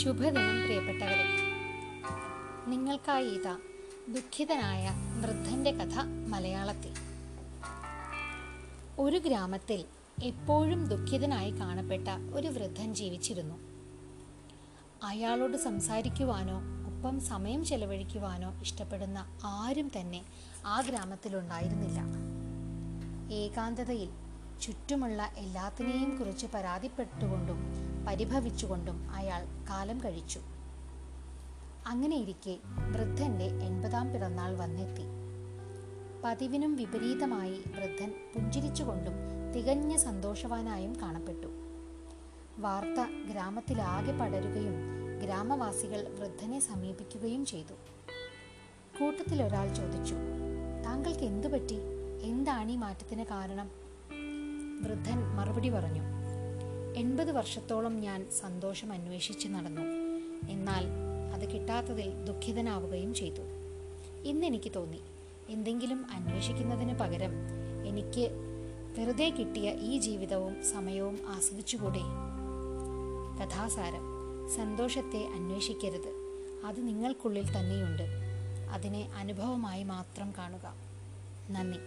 ശുഭദിനം പ്രിയപ്പെട്ടവരെ. നിങ്ങൾക്കായി ഇതാ ദുഃഖിതനായ വൃദ്ധന്റെ കഥ മലയാളത്തിൽ. ഒരു ഗ്രാമത്തിൽ എപ്പോഴും ദുഃഖിതനായി കാണപ്പെട്ട ഒരു വൃദ്ധൻ ജീവിച്ചിരുന്നു. അയാളോട് സംസാരിക്കുവാനോ ഒപ്പം സമയം ചെലവഴിക്കുവാനോ ഇഷ്ടപ്പെടുന്ന ആരും തന്നെ ആ ഗ്രാമത്തിലുണ്ടായിരുന്നില്ല. ഏകാന്തതയിൽ ചുറ്റുമുള്ള എല്ലാത്തിനെയും കുറിച്ച് പരാതിപ്പെട്ടുകൊണ്ടും പരിഭവിച്ചുകൊണ്ടും അയാൾ കാലം കഴിച്ചു. അങ്ങനെയിരിക്കെ വൃദ്ധന്റെ എൺപതാം പിറന്നാൾ വന്നെത്തി. പതിവിനും വിപരീതമായി വൃദ്ധൻ പുഞ്ചിരിച്ചുകൊണ്ടും തികഞ്ഞ സന്തോഷവാനായും കാണപ്പെട്ടു. വാർത്ത ഗ്രാമത്തിലാകെ പടരുകയും ഗ്രാമവാസികൾ വൃദ്ധനെ സമീപിക്കുകയും ചെയ്തു. കൂട്ടത്തിൽ ഒരാൾ ചോദിച്ചു താങ്കൾക്ക് എന്തു പറ്റി എന്താണ് ഈ മാറ്റത്തിന് കാരണം? വൃദ്ധൻ മറുപടി പറഞ്ഞു എൺപത് വർഷത്തോളം ഞാൻ സന്തോഷം അന്വേഷിച്ച് നടന്നു. എന്നാൽ അത് കിട്ടാത്തതിൽ ദുഃഖിതനാവുകയും ചെയ്തു. ഇന്ന് എനിക്ക് തോന്നി എന്തെങ്കിലും അന്വേഷിക്കുന്നതിന് പകരം എനിക്ക് വെറുതെ കിട്ടിയ ഈ ജീവിതവും സമയവും ആസ്വദിച്ചുകൂടെ? കഥാസാരം സന്തോഷത്തെ അന്വേഷിക്കരുത്. അത് നിങ്ങൾക്കുള്ളിൽ തന്നെയുണ്ട്. അതിനെ അനുഭവമായി മാത്രം കാണുക. നന്ദി.